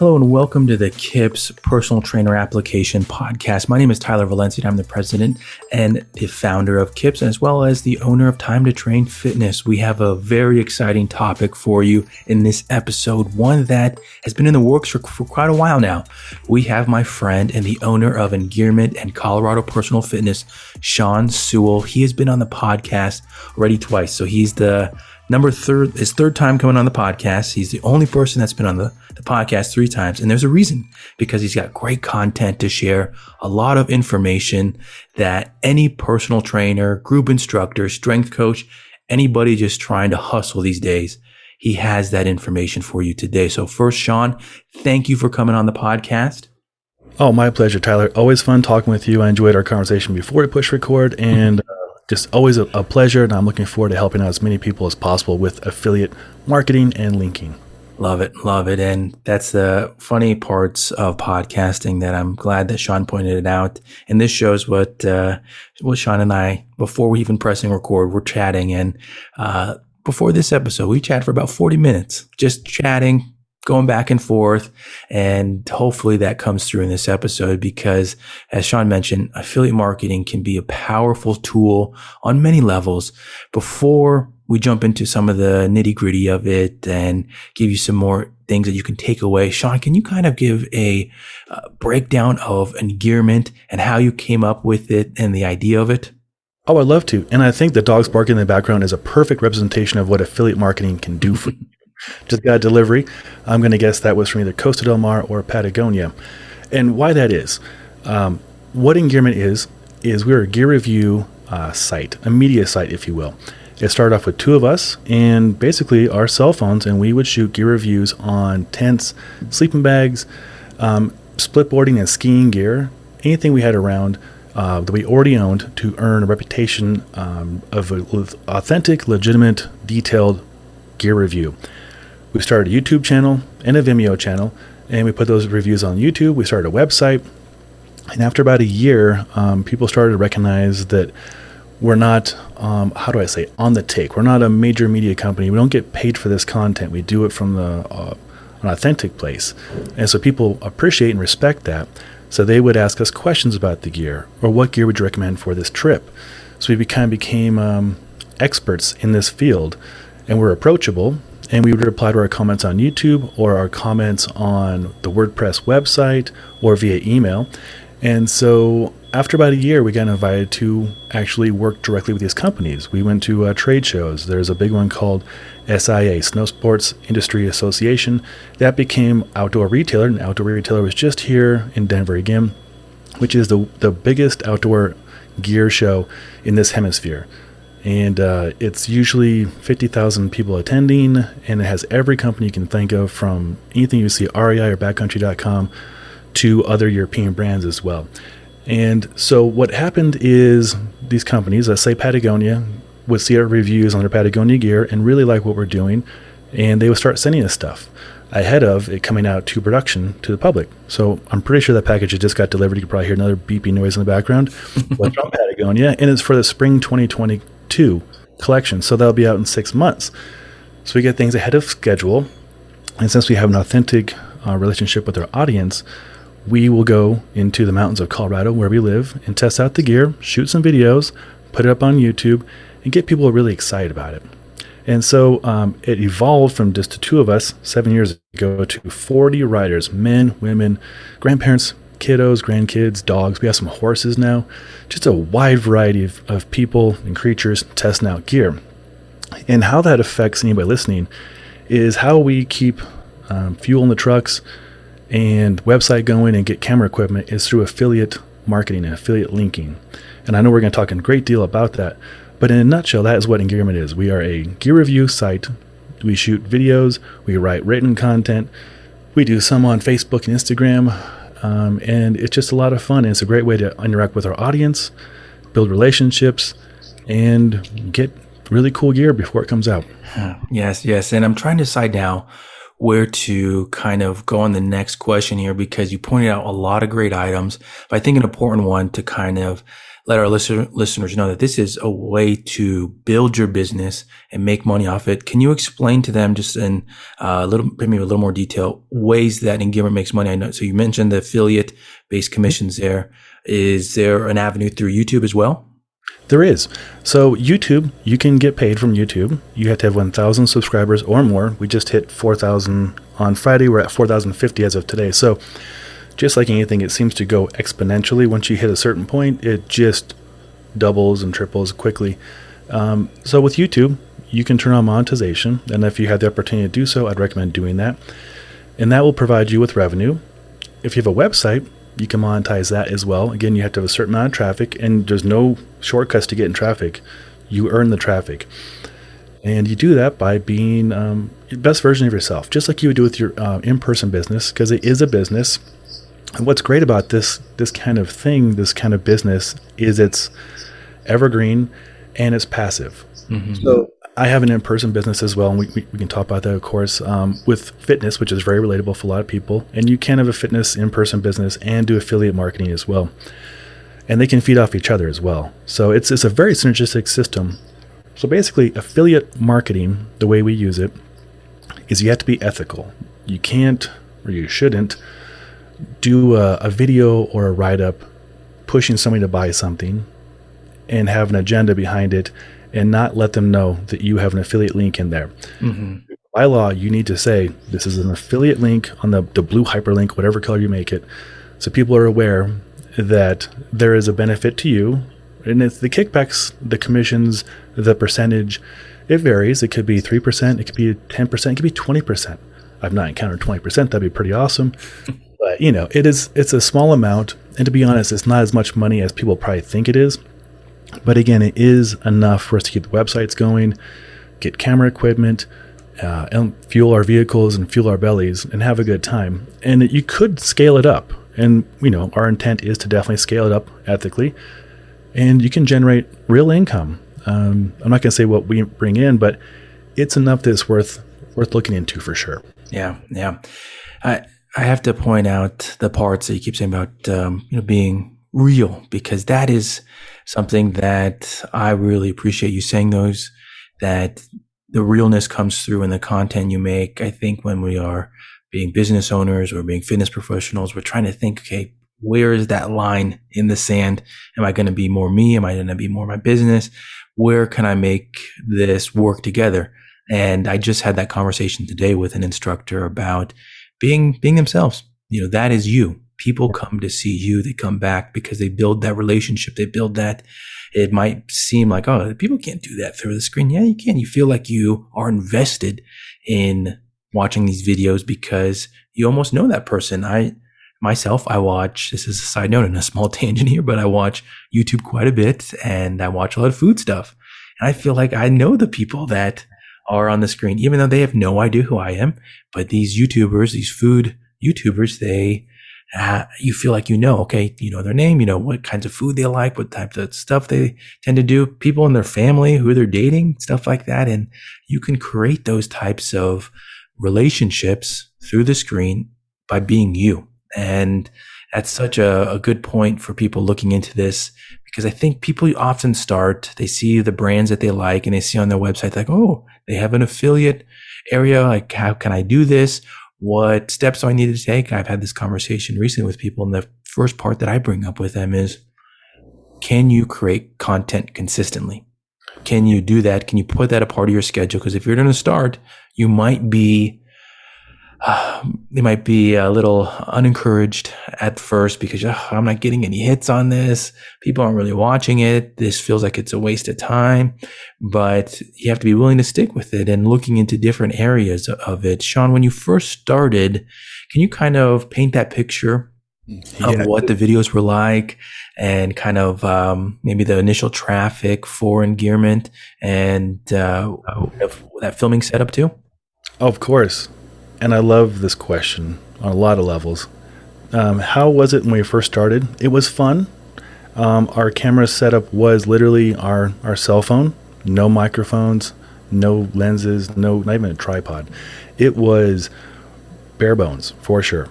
Hello and welcome to the KIPS Personal Trainer Application Podcast. My name is Tyler Valencia. I'm the president and the founder of KIPS, as well as the owner of Time to Train Fitness. We have a very exciting topic for you in this episode, one that has been in the works for, for quite a while now. We have my friend and the owner of Engearment and Colorado Personal Fitness, Sean Sewell. He has been on the podcast already twice, so he's the number third, his third time coming on the podcast. He's the only person that's been on the, the podcast three times. And there's a reason because he's got great content to share, a lot of information that any personal trainer, group instructor, strength coach, anybody just trying to hustle these days, he has that information for you today. So first, Sean, thank you for coming on the podcast. Oh, my pleasure, Tyler. Always fun talking with you. I enjoyed our conversation before we push record and uh, just always a, a pleasure, and I'm looking forward to helping out as many people as possible with affiliate marketing and linking. Love it, love it, and that's the funny parts of podcasting that I'm glad that Sean pointed it out. And this shows what uh, what Sean and I before we even pressing record, we're chatting, and uh, before this episode, we chatted for about 40 minutes, just chatting, going back and forth. And hopefully that comes through in this episode because as Sean mentioned, affiliate marketing can be a powerful tool on many levels. Before we jump into some of the nitty gritty of it and give you some more things that you can take away. Sean, can you kind of give a uh, breakdown of Engearment and how you came up with it and the idea of it? Oh, I'd love to. And I think the dogs barking in the background is a perfect representation of what affiliate marketing can do for you. Just got a delivery. I'm going to guess that was from either Costa Del Mar or Patagonia. And why that is, um, what Engearment is, is we're a gear review uh, site, a media site, if you will. It started off with two of us and basically our cell phones, and we would shoot gear reviews on tents, sleeping bags, um, split boarding and skiing gear, anything we had around uh, that we already owned to earn a reputation um, of a, authentic, legitimate, detailed gear review we started a YouTube channel and a Vimeo channel, and we put those reviews on YouTube. We started a website, and after about a year, um, people started to recognize that we're not, um, how do I say, on the take. We're not a major media company. We don't get paid for this content. We do it from the uh, an authentic place, and so people appreciate and respect that. So they would ask us questions about the gear, or what gear would you recommend for this trip. So we kind of became um, experts in this field, and we're approachable and we would reply to our comments on YouTube or our comments on the WordPress website or via email. And so after about a year, we got invited to actually work directly with these companies. We went to uh, trade shows. There's a big one called SIA, Snow Sports Industry Association. That became Outdoor Retailer, and Outdoor Retailer was just here in Denver again, which is the, the biggest outdoor gear show in this hemisphere and uh, it's usually 50,000 people attending, and it has every company you can think of from anything you see REI or backcountry.com to other European brands as well. And so what happened is these companies, let's say Patagonia, would see our reviews on their Patagonia gear and really like what we're doing, and they would start sending us stuff ahead of it coming out to production to the public. So I'm pretty sure that package just got delivered. You can probably hear another beeping noise in the background. What's from Patagonia, and it's for the spring 2022 collection. So that'll be out in six months. So we get things ahead of schedule. And since we have an authentic uh, relationship with our audience, we will go into the mountains of Colorado where we live and test out the gear, shoot some videos, put it up on YouTube, and get people really excited about it. And so um, it evolved from just the two of us seven years ago to 40 riders, men, women, grandparents, kiddos, grandkids, dogs. We have some horses now. Just a wide variety of, of people and creatures testing out gear. And how that affects anybody listening is how we keep um, fuel in the trucks and website going and get camera equipment is through affiliate marketing and affiliate linking. And I know we're going to talk a great deal about that. But in a nutshell, that is what Engearment is. We are a gear review site. We shoot videos, we write written content, we do some on Facebook and Instagram, um, and it's just a lot of fun. And it's a great way to interact with our audience, build relationships, and get really cool gear before it comes out. Yes, yes. And I'm trying to decide now where to kind of go on the next question here because you pointed out a lot of great items. But I think an important one to kind of let our listener, listeners know that this is a way to build your business and make money off it. Can you explain to them just in uh, a little, maybe a little more detail, ways that Engearment makes money? I know. So you mentioned the affiliate based commissions there. Is there an avenue through YouTube as well? There is. So YouTube, you can get paid from YouTube. You have to have 1,000 subscribers or more. We just hit 4,000 on Friday. We're at 4,050 as of today. So just like anything, it seems to go exponentially. Once you hit a certain point, it just doubles and triples quickly. Um, so with YouTube, you can turn on monetization, and if you have the opportunity to do so, I'd recommend doing that. And that will provide you with revenue. If you have a website, you can monetize that as well. Again, you have to have a certain amount of traffic, and there's no shortcuts to getting traffic. You earn the traffic. And you do that by being um, the best version of yourself, just like you would do with your uh, in person business, because it is a business. And what's great about this this kind of thing, this kind of business, is it's evergreen and it's passive. Mm-hmm. So I have an in-person business as well, and we, we, we can talk about that, of course, um, with fitness, which is very relatable for a lot of people. And you can have a fitness in-person business and do affiliate marketing as well, and they can feed off each other as well. So it's it's a very synergistic system. So basically, affiliate marketing, the way we use it, is you have to be ethical. You can't or you shouldn't do a, a video or a write up pushing somebody to buy something and have an agenda behind it and not let them know that you have an affiliate link in there. Mm-hmm. By law, you need to say this is an affiliate link on the, the blue hyperlink, whatever color you make it, so people are aware that there is a benefit to you. And it's the kickbacks, the commissions, the percentage, it varies. It could be 3%, it could be 10%, it could be 20%. I've not encountered 20%, that'd be pretty awesome. but, you know, it is it's a small amount, and to be honest, it's not as much money as people probably think it is. But again, it is enough for us to keep the websites going, get camera equipment, uh, and fuel our vehicles and fuel our bellies and have a good time. And you could scale it up. And, you know, our intent is to definitely scale it up ethically. And you can generate real income. Um, I'm not going to say what we bring in, but it's enough that it's worth worth looking into for sure. Yeah, yeah. I I have to point out the parts that you keep saying about um, you know being real because that is something that I really appreciate you saying those, that the realness comes through in the content you make. I think when we are being business owners or being fitness professionals, we're trying to think, okay, where is that line in the sand? Am I going to be more me? Am I going to be more my business? Where can I make this work together? And I just had that conversation today with an instructor about being, being themselves. You know, that is you people come to see you. They come back because they build that relationship. They build that. It might seem like, oh, people can't do that through the screen. Yeah, you can. You feel like you are invested in watching these videos because you almost know that person. I, myself, I watch, this is a side note and a small tangent here, but I watch YouTube quite a bit and I watch a lot of food stuff. And I feel like I know the people that are on the screen, even though they have no idea who I am. But these YouTubers, these food YouTubers, they uh, you feel like you know, okay, you know their name, you know what kinds of food they like, what types of stuff they tend to do, people in their family, who they're dating, stuff like that. And you can create those types of relationships through the screen by being you. And that's such a, a good point for people looking into this because I think people often start, they see the brands that they like and they see on their website, like, oh, they have an affiliate area. Like, how can I do this? What steps do I need to take? I've had this conversation recently with people, and the first part that I bring up with them is can you create content consistently? Can you do that? Can you put that a part of your schedule? Because if you're going to start, you might be uh, they might be a little unencouraged at first because oh, I'm not getting any hits on this. People aren't really watching it. This feels like it's a waste of time, but you have to be willing to stick with it and looking into different areas of it. Sean, when you first started, can you kind of paint that picture of what the videos were like and kind of um, maybe the initial traffic for Engearment and uh, that filming setup too? Of course and I love this question on a lot of levels. Um, how was it when we first started? It was fun. Um, our camera setup was literally our, our cell phone, no microphones, no lenses, no not even a tripod. It was bare bones for sure.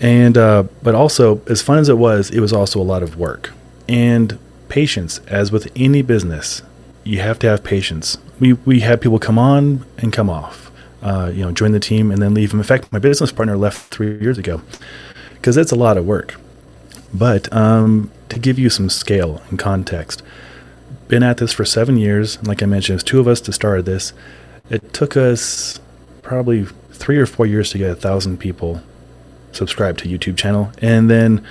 And uh, but also as fun as it was, it was also a lot of work. And patience, as with any business, you have to have patience. We we had people come on and come off, uh, you know, join the team and then leave. them. In fact, my business partner left three years ago because it's a lot of work. But um, to give you some scale and context, been at this for seven years. Like I mentioned, it's two of us to start this. It took us probably three or four years to get a thousand people subscribed to YouTube channel, and then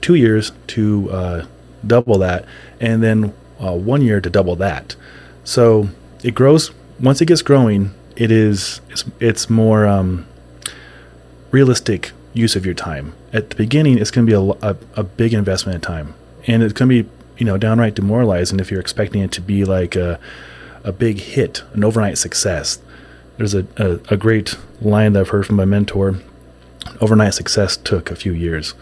two years to uh, double that, and then uh, one year to double that. So it grows. Once it gets growing, it is it's, it's more um, realistic use of your time. At the beginning, it's going to be a, a, a big investment of time, and it's going to be you know downright demoralizing if you're expecting it to be like a a big hit, an overnight success. There's a, a, a great line that I've heard from my mentor. Overnight success took a few years.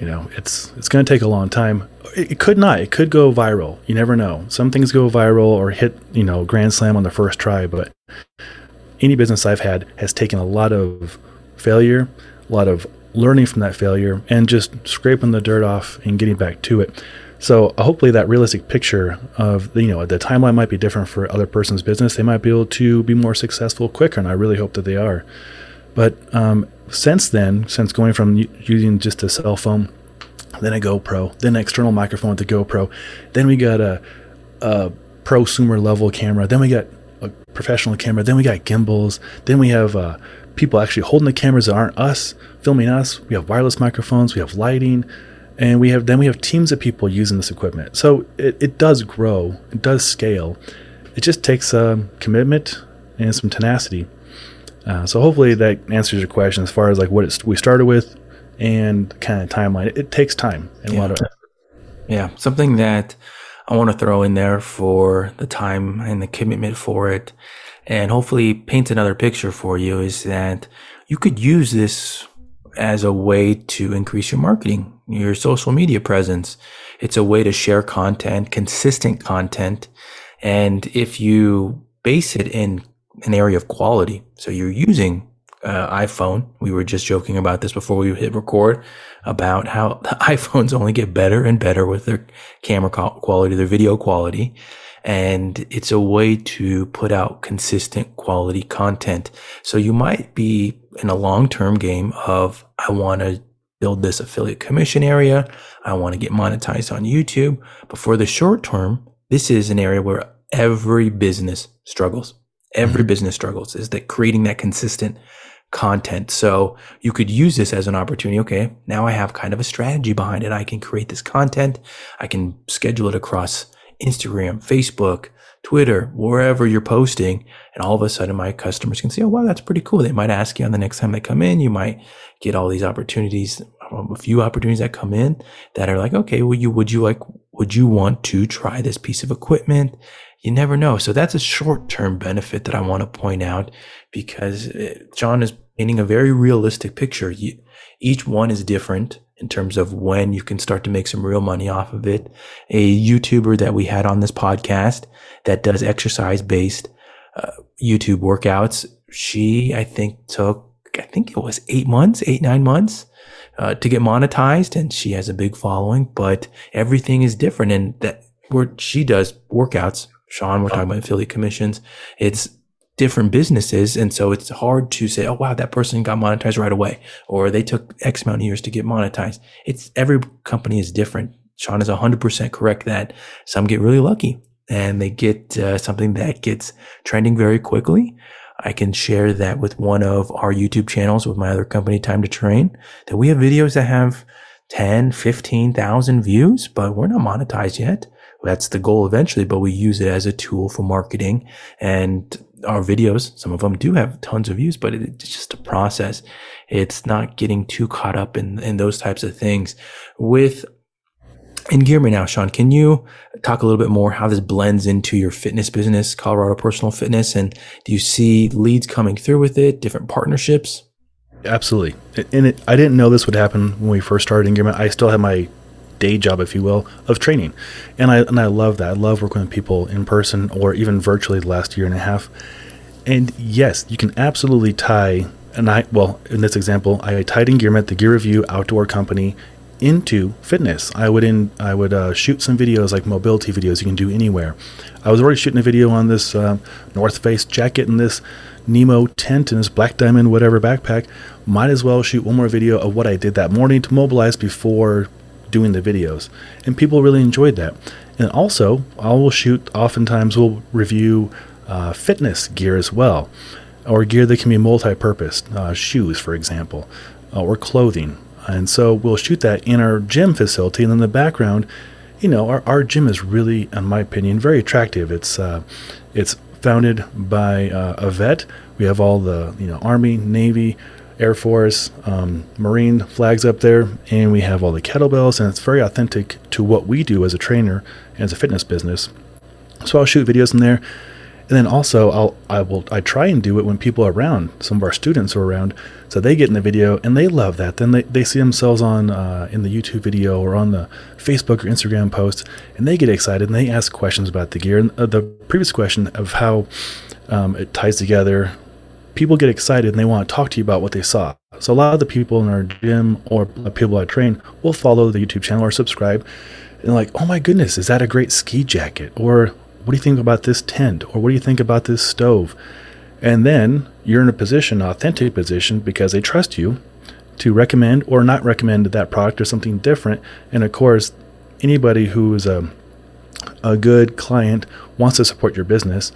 You know, it's it's going to take a long time. It, it, could not. It could go viral. You never know. Some things go viral or hit you know grand slam on the first try. But any business I've had has taken a lot of failure, a lot of learning from that failure, and just scraping the dirt off and getting back to it. So uh, hopefully that realistic picture of you know the timeline might be different for other person's business. They might be able to be more successful quicker, and I really hope that they are. But um, since then, since going from using just a cell phone, then a GoPro, then an external microphone with the GoPro, then we got a, a prosumer level camera, then we got a professional camera, then we got gimbals, then we have uh, people actually holding the cameras that aren't us filming us. We have wireless microphones, we have lighting and we have then we have teams of people using this equipment. So it, it does grow, it does scale. It just takes um, commitment and some tenacity. Uh, so hopefully that answers your question as far as like what we started with and kind of timeline. It, it takes time and yeah. a lot of yeah something that I want to throw in there for the time and the commitment for it, and hopefully paint another picture for you is that you could use this as a way to increase your marketing your social media presence. It's a way to share content, consistent content. And if you base it in an area of quality, so you're using uh, iPhone. We were just joking about this before we hit record about how the iPhones only get better and better with their camera quality, their video quality. And it's a way to put out consistent quality content. So you might be in a long term game of, I want to build this affiliate commission area. I want to get monetized on YouTube. But for the short term, this is an area where every business struggles. Every mm-hmm. business struggles is that creating that consistent content. So you could use this as an opportunity. Okay. Now I have kind of a strategy behind it. I can create this content. I can schedule it across Instagram, Facebook, Twitter, wherever you're posting. And all of a sudden my customers can see, oh, wow, that's pretty cool. They might ask you on the next time they come in. You might get all these opportunities, um, a few opportunities that come in that are like, okay, would you, would you like, would you want to try this piece of equipment? You never know. So that's a short term benefit that I want to point out because uh, Sean is painting a very realistic picture. Each one is different in terms of when you can start to make some real money off of it. A YouTuber that we had on this podcast that does exercise based uh, YouTube workouts, she, I think, took, I think it was eight months, eight, nine months uh, to get monetized. And she has a big following, but everything is different. And that where she does workouts, Sean, we're talking about affiliate commissions. It's different businesses. And so it's hard to say, oh, wow, that person got monetized right away, or they took X amount of years to get monetized. It's every company is different. Sean is 100% correct that some get really lucky and they get uh, something that gets trending very quickly. I can share that with one of our YouTube channels with my other company, Time to Train, that we have videos that have 10, 15,000 views, but we're not monetized yet. That's the goal eventually, but we use it as a tool for marketing and our videos, some of them do have tons of views, but it's just a process. It's not getting too caught up in, in those types of things. With Engearment now, Sean, can you talk a little bit more how this blends into your fitness business, Colorado Personal Fitness, and do you see leads coming through with it, different partnerships? Absolutely. And it, I didn't know this would happen when we first started Engearment. I still have my day job, if you will, of training. And I and I love that. I love working with people in person or even virtually the last year and a half. And yes, you can absolutely tie and I well, in this example, I tied Engearment, the gear review outdoor company, into fitness. I would in I would uh, shoot some videos like mobility videos you can do anywhere. I was already shooting a video on this uh, North Face jacket and this Nemo tent and this Black Diamond whatever backpack. Might as well shoot one more video of what I did that morning to mobilize before doing the videos, and people really enjoyed that. And also, I will shoot. Oftentimes, we'll review uh, fitness gear as well, or gear that can be multi-purpose, uh, shoes, for example, uh, or clothing. And so we'll shoot that in our gym facility, and in the background, you know, our, our gym is really, in my opinion, very attractive. It's uh, it's founded by uh, a vet. We have all the you know Army, Navy, Air Force, um, Marine flags up there, and we have all the kettlebells, and it's very authentic to what we do as a trainer and as a fitness business. So I'll shoot videos in there and then also I'll I will I try and do it when people are around. Some of our students are around, so they get in the video and they love that. Then they, they see themselves on uh, in the YouTube video or on the Facebook or Instagram post, and they get excited and they ask questions about the gear. And uh, the previous question of how um, it ties together, people get excited and they want to talk to you about what they saw. So a lot of the people in our gym or people I train will follow the YouTube channel or subscribe. And like, oh my goodness, is that a great ski jacket? Or what do you think about this tent? Or what do you think about this stove? And then you're in a position, an authentic position, because they trust you to recommend or not recommend that product or something different. And of course, anybody who is a, a good client wants to support your business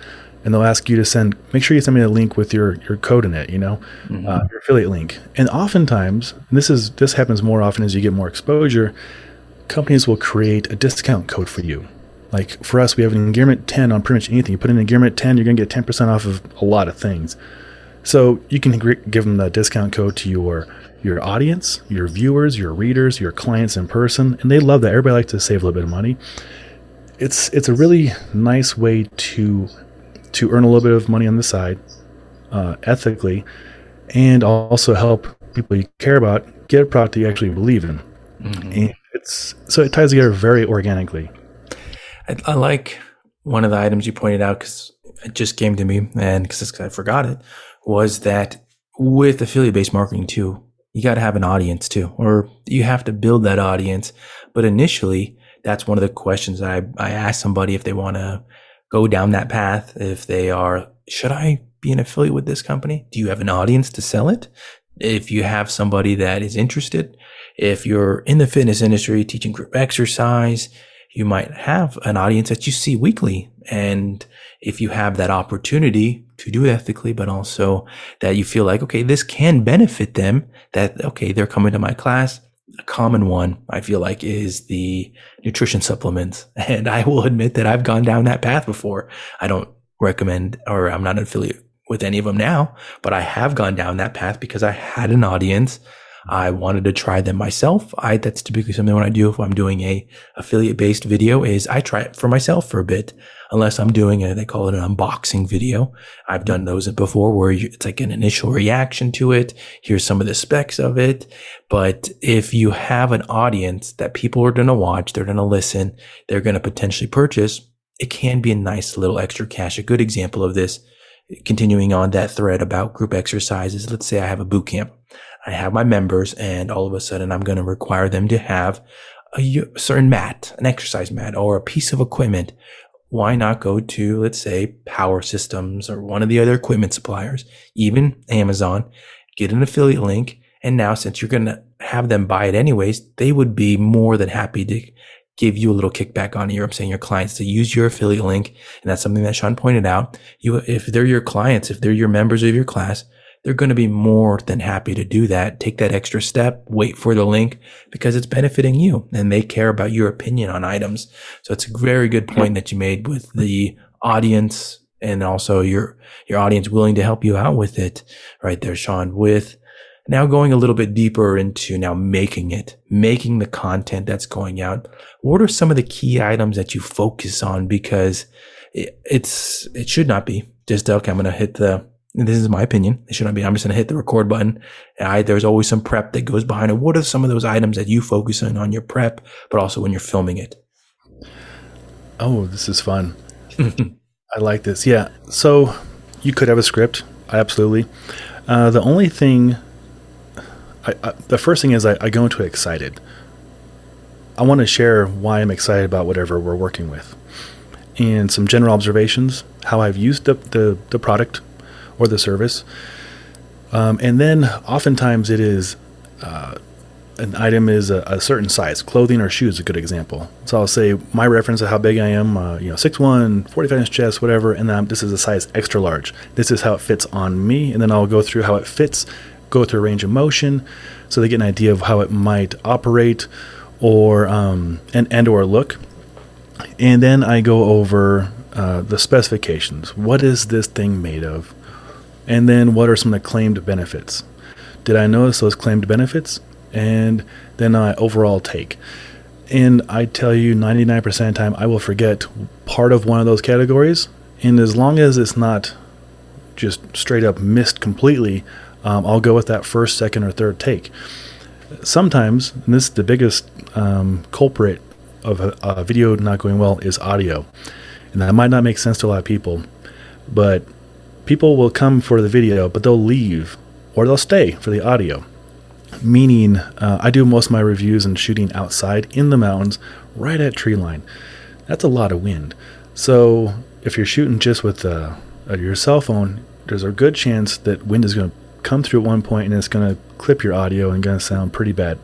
and they'll ask you to send make sure you send me a link with your your code in it you know mm-hmm. uh, your affiliate link and oftentimes and this is this happens more often as you get more exposure companies will create a discount code for you like for us, we have an Engearment 10 on pretty much anything. You put in Engearment 10, you're going to get 10% off of a lot of things. So you can give them the discount code to your your audience, your viewers, your readers, your clients in person, and they love that. Everybody likes to save a little bit of money. It's it's a really nice way to to earn a little bit of money on the side, uh, ethically, and also help people you care about get a product you actually believe in. Mm-hmm. And it's so it ties together very organically. I, I like one of the items you pointed out because it just came to me and because I forgot it was that with affiliate based marketing too, you got to have an audience too, or you have to build that audience. But initially, that's one of the questions I, I ask somebody if they want to go down that path. If they are, should I be an affiliate with this company? Do you have an audience to sell it? If you have somebody that is interested, if you're in the fitness industry teaching group exercise, you might have an audience that you see weekly. And if you have that opportunity to do it ethically, but also that you feel like, okay, this can benefit them, that, okay, they're coming to my class. A common one I feel like is the nutrition supplements. And I will admit that I've gone down that path before. I don't recommend or I'm not an affiliate with any of them now, but I have gone down that path because I had an audience I wanted to try them myself. I, that's typically something when I do if I'm doing a affiliate based video is I try it for myself for a bit, unless I'm doing a, they call it an unboxing video. I've done those before where it's like an initial reaction to it. Here's some of the specs of it. But if you have an audience that people are going to watch, they're going to listen, they're going to potentially purchase, it can be a nice little extra cash. A good example of this, continuing on that thread about group exercises. Let's say I have a boot camp I have my members and all of a sudden I'm going to require them to have a certain mat, an exercise mat or a piece of equipment. Why not go to, let's say, Power Systems or one of the other equipment suppliers, even Amazon, get an affiliate link. And now, since you're going to have them buy it anyways, they would be more than happy to give you a little kickback on your, I'm saying your clients to use your affiliate link. And that's something that Sean pointed out. You, if they're your clients, if they're your members of your class, they're going to be more than happy to do that. Take that extra step, wait for the link because it's benefiting you and they care about your opinion on items. So it's a very good point that you made with the audience and also your, your audience willing to help you out with it right there, Sean, with now going a little bit deeper into now making it, making the content that's going out. What are some of the key items that you focus on? Because it's, it should not be just, okay, I'm going to hit the, this is my opinion. It should not be. I'm just going to hit the record button. I, there's always some prep that goes behind it. What are some of those items that you focus on on your prep, but also when you're filming it? Oh, this is fun. I like this. Yeah. So you could have a script. Absolutely. Uh, the only thing, I, I, the first thing is I, I, go into it excited. I want to share why I'm excited about whatever we're working with and some general observations, how I've used the, the, the product or the service. Um, and then oftentimes it is uh, an item is a, a, certain size. Clothing or shoes is a good example. So I'll say my reference of how big I am, uh, you know, 6'1", 45 inch chest, whatever, and then this is a size extra large. This is how it fits on me, and then I'll go through how it fits, go through a range of motion, so they get an idea of how it might operate, or um, and and or look. And then I go over uh, the specifications. What is this thing made of? And then what are some of the claimed benefits? Did I notice those claimed benefits? And then I overall take. And I tell you, 99% of the time, I will forget part of one of those categories. And as long as it's not just straight up missed completely, um, I'll go with that first, second, or third take. Sometimes, and this is the biggest um, culprit of a, a video not going well, is audio. And that might not make sense to a lot of people, but people will come for the video, but they'll leave or they'll stay for the audio. Meaning, uh, I do most of my reviews and shooting outside in the mountains, right at tree line. That's a lot of wind. So if you're shooting just with uh, your cell phone, there's a good chance that wind is going to come through at one point and it's going to clip your audio and going to sound pretty bad.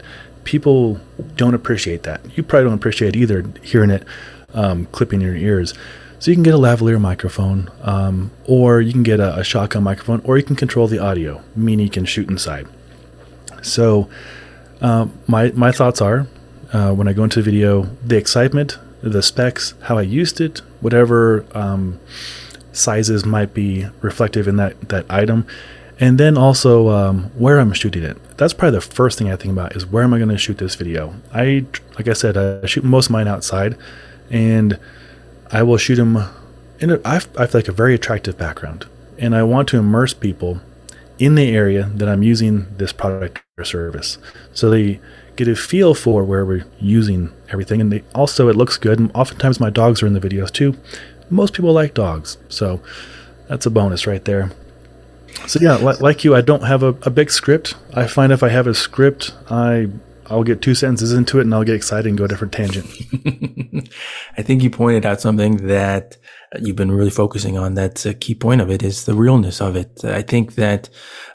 People don't appreciate that. You probably don't appreciate either hearing it um, clipping your ears. So you can get a lavalier microphone, um, or you can get a, a, shotgun microphone, or you can control the audio, meaning you can shoot inside. So uh, my my thoughts are, uh, when I go into the video, the excitement, the specs, how I used it, whatever um, sizes might be reflective in that that item, and then also um, where I'm shooting it. That's probably the first thing I think about is where am I going to shoot this video. I like I said, I shoot most of mine outside, and I will shoot them in a, I feel like a very attractive background, and I want to immerse people in the area that I'm using this product or service, so they get a feel for where we're using everything, and they also it looks good. And oftentimes my dogs are in the videos too. Most people like dogs, so that's a bonus right there. So yeah, like you, I don't have a, a big script. I find if I have a script, I I'll get two sentences into it and I'll get excited and go a different tangent. I think you pointed out something that you've been really focusing on. That's a key point of it is the realness of it. I think that,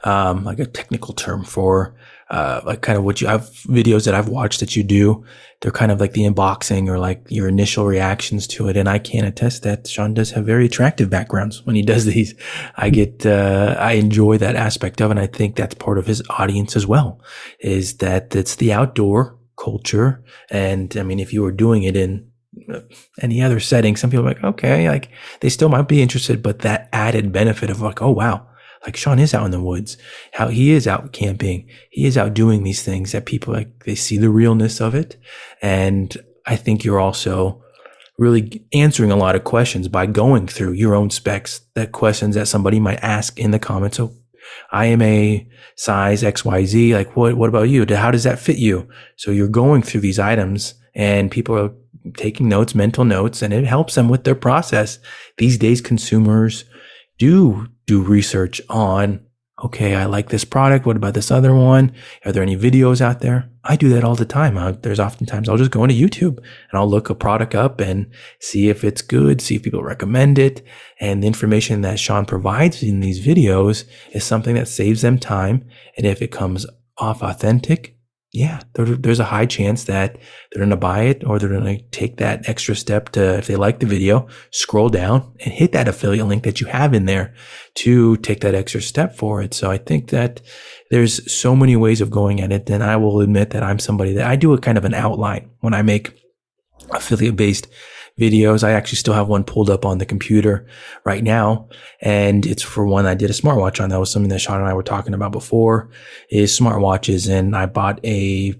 um, like a technical term for uh, like kind of what you have videos that I've watched that you do. They're kind of like the unboxing or like your initial reactions to it. And I can attest that Sean does have very attractive backgrounds when he does these. I get, uh, I enjoy that aspect of it. And I think that's part of his audience as well is that it's the outdoor culture. And I mean, if you were doing it in uh, any other setting, some people are like, okay, like they still might be interested, but that added benefit of like, oh, wow like Sean is out in the woods, how he is out camping. He is out doing these things that people like, they see the realness of it. And I think you're also really answering a lot of questions by going through your own specs, that questions that somebody might ask in the comments. So I am a size XYZ. Like, what, what about you? How does that fit you? So you're going through these items and people are taking notes, mental notes, and it helps them with their process. These days, consumers do do research on, okay, I like this product. What about this other one? Are there any videos out there? I do that all the time. I, there's oftentimes I'll just go into YouTube and I'll look a product up and see if it's good, see if people recommend it. And the information that Sean provides in these videos is something that saves them time. And if it comes off authentic, yeah, there's a high chance that they're going to buy it or they're going to take that extra step to, if they like the video, scroll down and hit that affiliate link that you have in there to take that extra step for it. So I think that there's so many ways of going at it. And I will admit that I'm somebody that I do a kind of an outline when I make affiliate based videos. I actually still have one pulled up on the computer right now. And it's for one I did a smartwatch on. That was something that Sean and I were talking about before is smartwatches. And I bought a,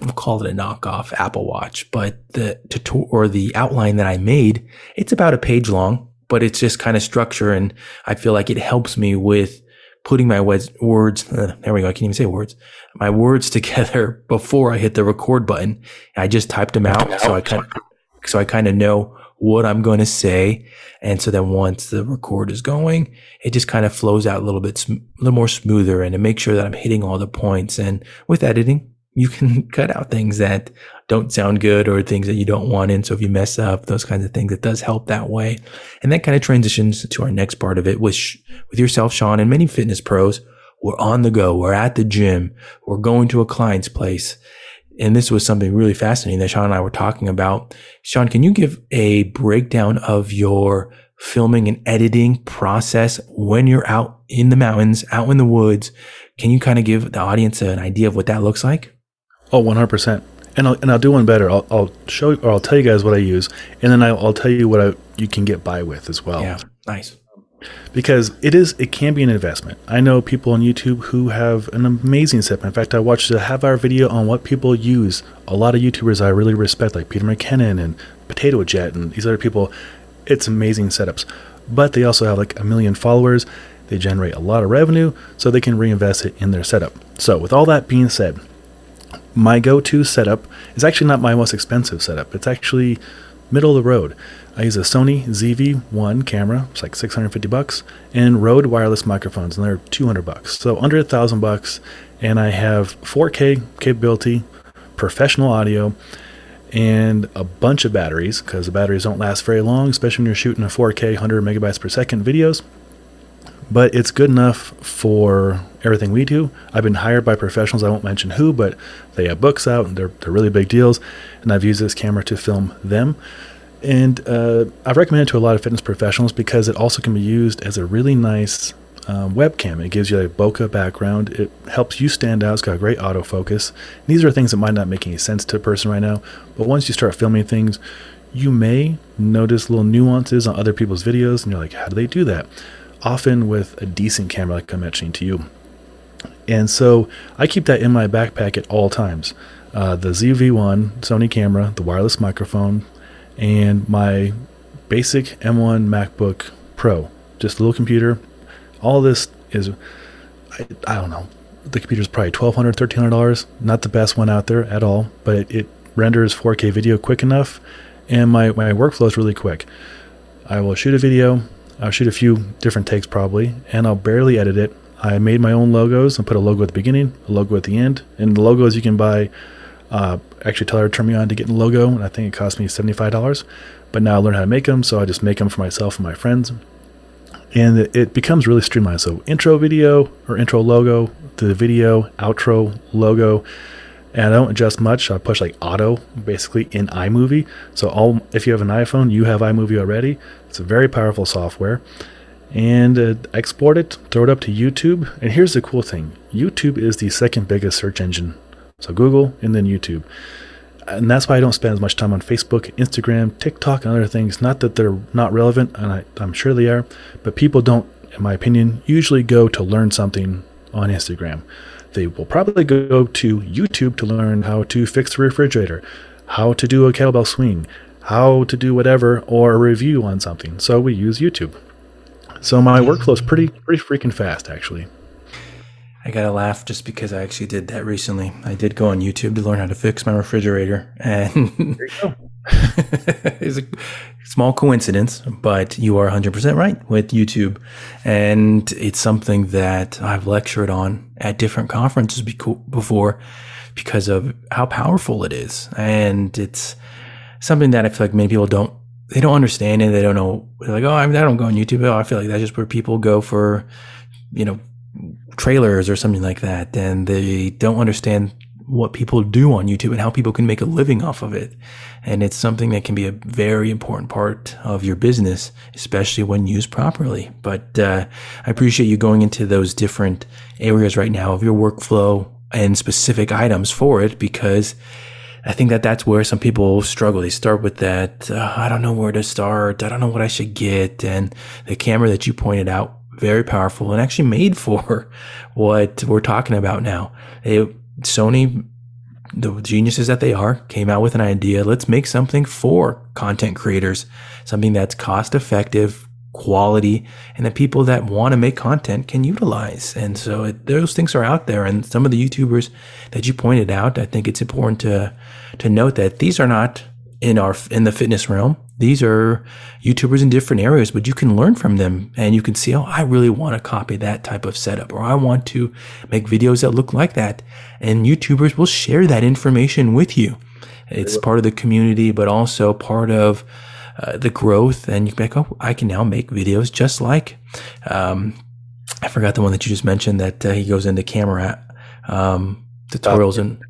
we'll call it a knockoff Apple watch, but the tutorial or the outline that I made, it's about a page long, but it's just kind of structure. And I feel like it helps me with putting my words, words uh, there we go. I can't even say words, my words together before I hit the record button. I just typed them out. So I kind of, so I kind of know what I'm going to say. And so then once the record is going, it just kind of flows out a little bit, a little more smoother and to make sure that I'm hitting all the points. And with editing, you can cut out things that don't sound good or things that you don't want in. So if you mess up, those kinds of things, it does help that way. And that kind of transitions to our next part of it which with yourself, Sean, and many fitness pros. We're on the go. We're at the gym. We're going to a client's place. And this was something really fascinating that Sean and I were talking about. Sean, can you give a breakdown of your filming and editing process when you're out in the mountains, out in the woods? Can you kind of give the audience an idea of what that looks like? Oh, 100%. And I'll, and I'll do one better. I'll, I'll show or I'll tell you guys what I use, and then I'll, I'll tell you what I, you can get by with as well. Yeah, nice. Because it is, it can be an investment. I know people on YouTube who have an amazing setup. In fact, I watched uh, a half hour video on what people use. A lot of YouTubers I really respect, like Peter McKinnon and Potato Jet and these other people. It's amazing setups, but they also have like a million followers. They generate a lot of revenue, so they can reinvest it in their setup. So, with all that being said, my go-to setup is actually not my most expensive setup. It's actually middle of the road. I use a Sony ZV-1 camera, it's like 650 bucks, and Rode wireless microphones, and they're 200 bucks. So under a thousand bucks, and I have 4K capability, professional audio, and a bunch of batteries because the batteries don't last very long, especially when you're shooting a 4K 100 megabytes per second videos but it's good enough for everything we do. I've been hired by professionals, I won't mention who, but they have books out and they're, they're really big deals. And I've used this camera to film them. And uh, I've recommended it to a lot of fitness professionals because it also can be used as a really nice um, webcam. It gives you a bokeh background. It helps you stand out. It's got great autofocus. And these are things that might not make any sense to a person right now, but once you start filming things, you may notice little nuances on other people's videos, and you're like, how do they do that? Often with a decent camera like I'm mentioning to you. And so I keep that in my backpack at all times. Uh, the ZV-1 Sony camera, the wireless microphone, and my basic M1 MacBook Pro. Just a little computer. All this is, I, I don't know, the computer is probably $1,200, $1,300. Not the best one out there at all, but it, it renders 4K video quick enough, and my, my workflow is really quick. I will shoot a video, I'll shoot a few different takes probably, and I'll barely edit it. I made my own logos and put a logo at the beginning, a logo at the end, and the logos you can buy. Uh, actually, Tyler turned me on to getting a logo, and I think it cost me seventy-five dollars. But now I learned how to make them, so I just make them for myself and my friends, and it, it becomes really streamlined. So intro video or intro logo to the video, outro logo, and I don't adjust much. I push like auto basically in iMovie. So all if you have an iPhone, you have iMovie already. It's a very powerful software. And uh, export it, throw it up to YouTube. And here's the cool thing: YouTube is the second biggest search engine. So Google and then YouTube. And that's why I don't spend as much time on Facebook, Instagram, TikTok, and other things. Not that they're not relevant, and I, I'm sure they are, but people don't, in my opinion, usually go to learn something on Instagram. They will probably go to YouTube to learn how to fix the refrigerator, how to do a kettlebell swing, how to do whatever, or a review on something. So we use YouTube. So my workflow is pretty pretty freaking fast, actually. I gotta laugh just because I actually did that recently. I did go on YouTube to learn how to fix my refrigerator, and it's a small coincidence, but you are 100% right with YouTube. And it's something that I've lectured on at different conferences before because of how powerful it is. And it's something that I feel like many people don't, they don't understand and they don't know. They're like, oh, I, don't go on YouTube. Oh, I feel like that's just where people go for, you know, trailers or something like that. And they don't understand what people do on YouTube and how people can make a living off of it. And it's something that can be a very important part of your business, especially when used properly. But uh, I appreciate you going into those different areas right now of your workflow and specific items for it because I think that that's where some people struggle. They start with that, uh, I don't know where to start. I don't know what I should get. And the camera that you pointed out, very powerful and actually made for what we're talking about now. It, Sony, the geniuses that they are, came out with an idea. Let's make something for content creators, something that's cost effective, quality, and that people that want to make content can utilize. And so it, those things are out there. And some of the YouTubers that you pointed out, I think it's important to to note that these are not in our in the fitness realm. These are YouTubers in different areas, but you can learn from them and you can see, oh, I really want to copy that type of setup or I want to make videos that look like that. And YouTubers will share that information with you. It's part of the community, but also part of uh, the growth. And you can be like, oh, I can now make videos just like, um, I forgot the one that you just mentioned that uh, he goes into camera um, tutorials and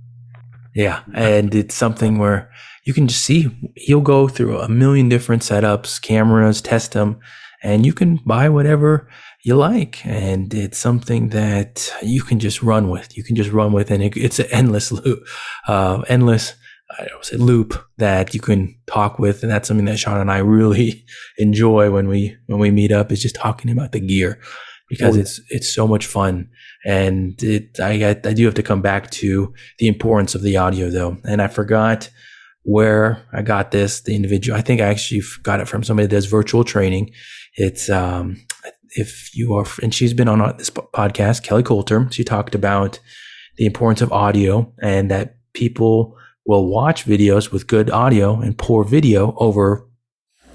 yeah, and it's something where you can just see he'll go through a million different setups, cameras, test them, and you can buy whatever you like. And it's something that you can just run with. You can just run with, and it, it's an endless loop, uh, endless. I don't say loop that you can talk with, and that's something that Sean and I really enjoy when we when we meet up is just talking about the gear because oh, it's it's so much fun and it I I do have to come back to the importance of the audio though and I forgot where I got this the individual I think I actually got it from somebody that does virtual training. It's um if you are and she's been on this podcast Kelly Coulter. She talked about the importance of audio and that people will watch videos with good audio and poor video over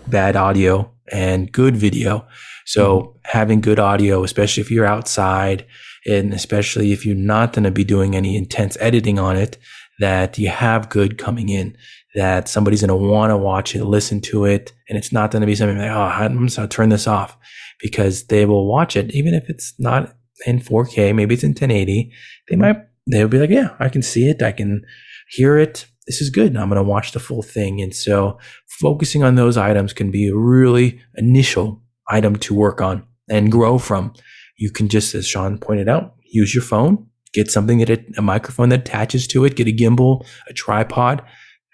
bad audio and good video. So mm-hmm. having good audio, especially if you're outside and especially if you're not going to be doing any intense editing on it, that you have good coming in, that somebody's going to want to watch it, listen to it. And it's not going to be something like, oh, I'm to turn this off because they will watch it, even if it's not in 4K, maybe it's in 1080. They might, they'll be like, yeah, I can see it. I can hear it. This is good. I'm going to watch the full thing. And so focusing on those items can be a really initial item to work on and grow from. You can just, as Sean pointed out, use your phone, get something that it, a microphone that attaches to it, get a gimbal, a tripod.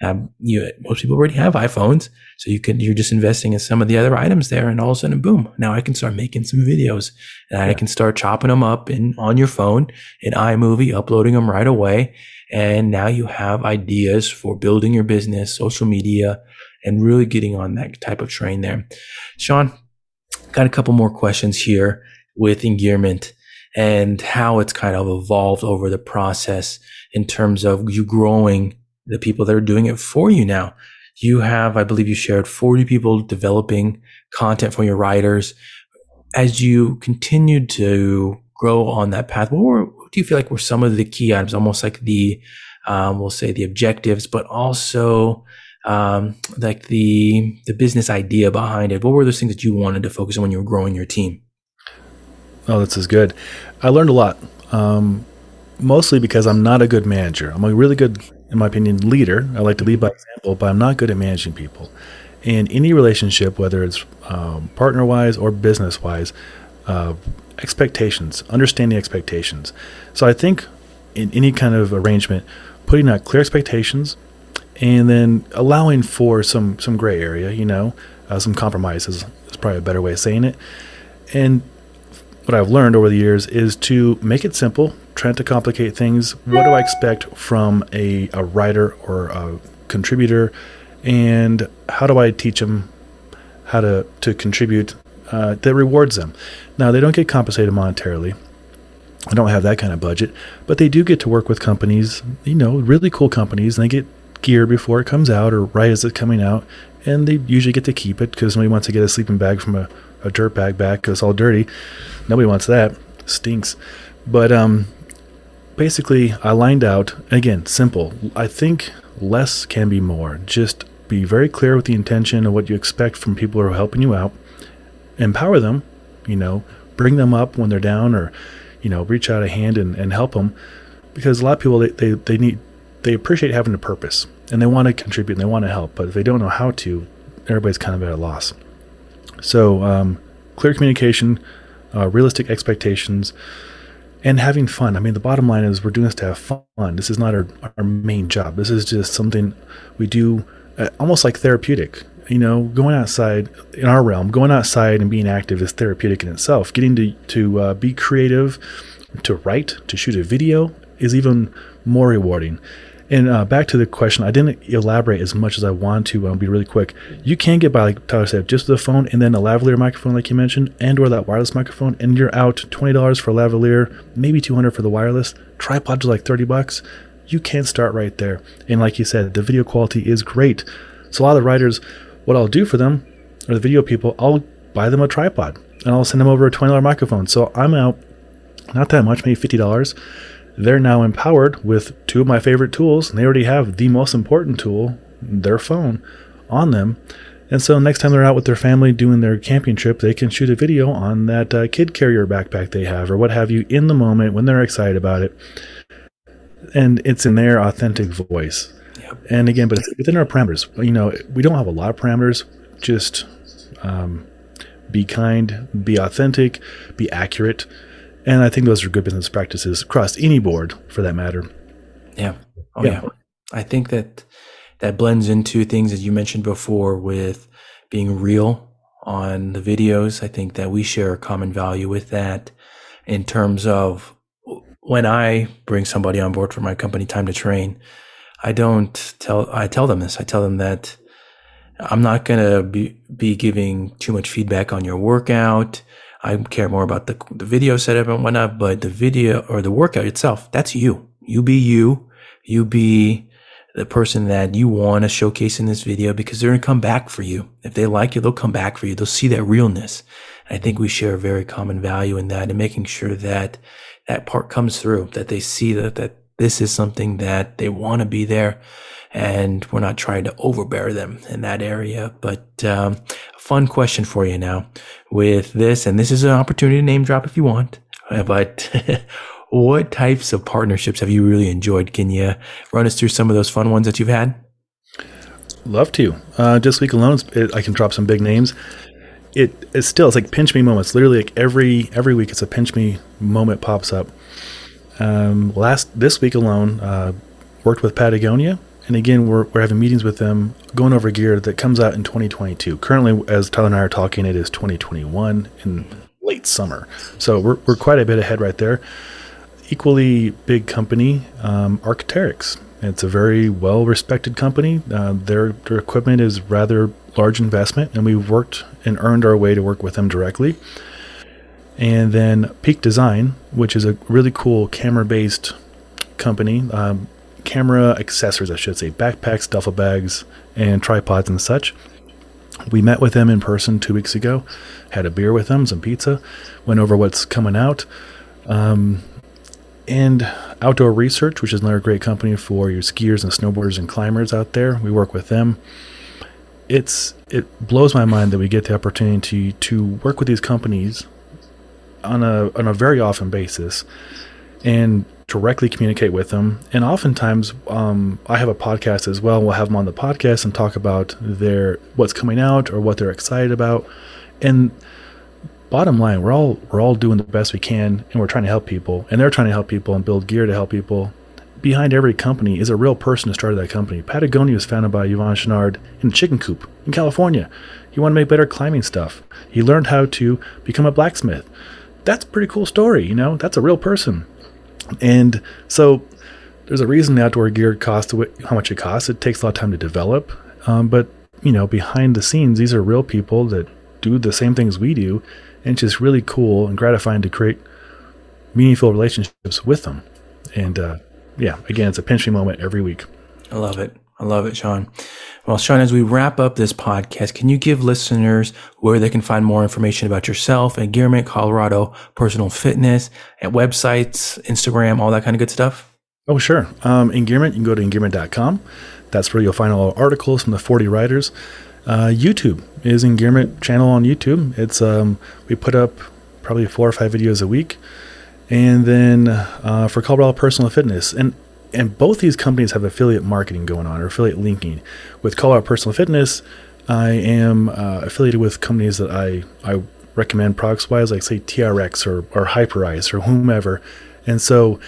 Um, you, most people already have iPhones, so you can, you're just investing in some of the other items there and all of a sudden, boom, now I can start making some videos and yeah. I can start chopping them up in, on your phone in iMovie, uploading them right away. And now you have ideas for building your business, social media, and really getting on that type of train there. Sean, got a couple more questions here with Engearment and how it's kind of evolved over the process in terms of you growing the people that are doing it for you now. You have, I believe you shared 40 people developing content for your writers. As you continued to grow on that path, what, were, what do you feel like were some of the key items, almost like the, um, we'll say the objectives, but also um, like the the business idea behind it? What were those things that you wanted to focus on when you were growing your team? Oh, this is good. I learned a lot, um, mostly because I'm not a good manager. I'm a really good, in my opinion, leader. I like to lead by example, but I'm not good at managing people. In any relationship, whether it's um, partner wise or business wise, uh, expectations, understanding expectations. So I think in any kind of arrangement, putting out clear expectations and then allowing for some some gray area, you know, uh, some compromises is probably a better way of saying it. And what I've learned over the years is to make it simple, try to complicate things. What do I expect from a, a writer or a contributor, and how do I teach them how to to contribute uh, that rewards them? Now they don't get compensated monetarily. I don't have that kind of budget, but they do get to work with companies, you know, really cool companies, and they get gear before it comes out or right as it's coming out, and they usually get to keep it because nobody wants to get a sleeping bag from a, a dirt bag back because it's all dirty. Nobody wants that. Stinks. But um, basically, I lined out again, simple. I think less can be more. Just be very clear with the intention of what you expect from people who are helping you out. Empower them, you know, bring them up when they're down or, you know, reach out a hand and, and help them. Because a lot of people, they, they, they need they appreciate having a purpose and they want to contribute and they want to help, but if they don't know how to, everybody's kind of at a loss. So, um, clear communication, uh, realistic expectations, and having fun. I mean, the bottom line is we're doing this to have fun. This is not our, our main job. This is just something we do uh, almost like therapeutic. You know, going outside in our realm, going outside and being active is therapeutic in itself. Getting to, to uh, be creative, to write, to shoot a video is even more rewarding. And uh, back to the question, I didn't elaborate as much as I want to. I'll be really quick. You can get by, like Tyler said, just the phone and then a lavalier microphone, like you mentioned, and or that wireless microphone, and you're out twenty dollars for a lavalier, maybe two hundred for the wireless. Tripods are like thirty bucks. You can start right there. And like you said, the video quality is great. So a lot of the writers what I'll do for them, or the video people, I'll buy them a tripod and I'll send them over a $20 microphone. So I'm out not that much, maybe $50. They're now empowered with two of my favorite tools, and they already have the most important tool, their phone, on them. And so next time they're out with their family doing their camping trip, they can shoot a video on that uh, kid carrier backpack they have or what have you in the moment when they're excited about it. And it's in their authentic voice. Yep. And again, but it's within our parameters. You know, we don't have a lot of parameters. Just um, be kind, be authentic, be accurate. And I think those are good business practices across any board for that matter. Yeah. Oh, yeah. yeah. I think that that blends into things as you mentioned before with being real on the videos. I think that we share a common value with that in terms of when I bring somebody on board for my company time to train, I don't tell I tell them this. I tell them that I'm not going to be be giving too much feedback on your workout. I care more about the the video setup and whatnot, but the video or the workout itself, that's you. You be you. You be the person that you want to showcase in this video because they're going to come back for you. If they like you, they'll come back for you. They'll see that realness. I think we share a very common value in that and making sure that that part comes through, that they see that, that this is something that they want to be there and we're not trying to overbear them in that area. But, um, fun question for you now with this, and this is an opportunity to name drop if you want, but what types of partnerships have you really enjoyed? Can you run us through some of those fun ones that you've had? Love to. Uh, this week alone, it, I can drop some big names. It is still it's like pinch me moments. Literally, like every every week, it's a pinch me moment pops up. Um, last this week alone, uh, worked with Patagonia, and again, we're we're having meetings with them, going over gear that comes out in 2022. Currently, as Tyler and I are talking, it is 2021 in late summer, so we're we're quite a bit ahead right there equally big company, um, Arc'teryx. It's a very well respected company. Uh, their, their equipment is rather large investment, and we've worked and earned our way to work with them directly. And then Peak Design, which is a really cool camera based company, um, camera accessories, I should say, backpacks, duffel bags, and tripods and such. We met with them in person two weeks ago, had a beer with them, some pizza, went over what's coming out. Um, and Outdoor Research, which is another great company for your skiers and snowboarders and climbers out there. We work with them. It's it blows my mind that we get the opportunity to, to work with these companies on a on a very often basis and directly communicate with them. And oftentimes, um, I have a podcast as well. We'll have them on the podcast and talk about their what's coming out or what they're excited about. And bottom line, we're all we're all doing the best we can, and we're trying to help people, and they're trying to help people and build gear to help people. Behind every company is a real person who started that company. Patagonia was founded by Yvon Chouinard in a chicken coop in California. He wanted to make better climbing stuff. He learned how to become a blacksmith. That's a pretty cool story, you know. That's a real person, and so there's a reason outdoor gear costs how much it costs. It takes a lot of time to develop, um, but you know, behind the scenes, these are real people that do the same things we do and it's just really cool and gratifying to create meaningful relationships with them. And uh, yeah, again, it's a pinch me moment every week. I love it. I love it, Sean. Well, Sean, as we wrap up this podcast, can you give listeners where they can find more information about yourself Engearment Colorado personal fitness and websites, Instagram, all that kind of good stuff? Oh, sure. Um, Engearment, you can go to engearment.com. That's where you'll find all our articles from the 40 writers. Uh, YouTube is Engearment channel on YouTube. It's um, we put up probably four or five videos a week, and then uh, for Colorado Personal Fitness, and and both these companies have affiliate marketing going on or affiliate linking. With Colorado Personal Fitness, I am uh, affiliated with companies that I I recommend products wise, like say TRX or or Hyperice or whomever, and so.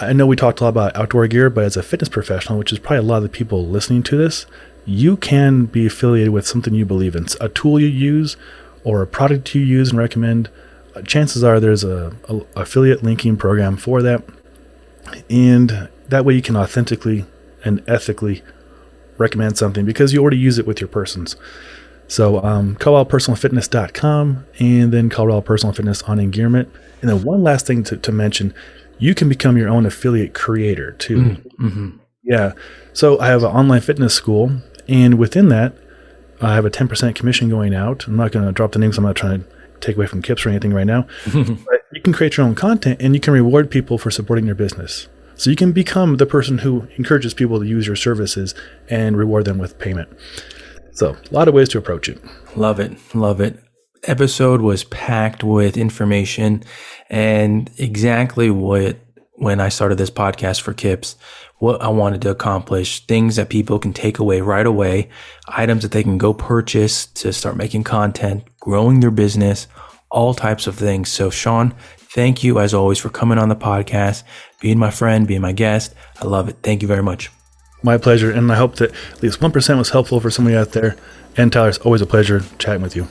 I know we talked a lot about outdoor gear, but as a fitness professional, which is probably a lot of the people listening to this, you can be affiliated with something you believe in, a tool you use or a product you use and recommend. Uh, chances are there's a, a affiliate linking program for that, and that way you can authentically and ethically recommend something because you already use it with your persons. So, um, ColoradoPersonalFitness.com and then Colorado Personal Fitness on Engearment. And then one last thing to, to mention, you can become your own affiliate creator too. Mm, mm-hmm. Yeah. So I have an online fitness school and within that, I have a 10% commission going out. I'm not going to drop the names. I'm not trying to take away from KIPS or anything right now. but you can create your own content and you can reward people for supporting your business. So you can become the person who encourages people to use your services and reward them with payment. So, a lot of ways to approach it. Love it. Love it. Episode was packed with information and exactly what when I started this podcast for KIPS, what I wanted to accomplish, things that people can take away right away, items that they can go purchase to start making content, growing their business, all types of things. So, Sean, thank you as always for coming on the podcast, being my friend, being my guest. I love it. Thank you very much. My pleasure. And I hope that at least 1% was helpful for somebody out there. And Tyler, it's always a pleasure chatting with you.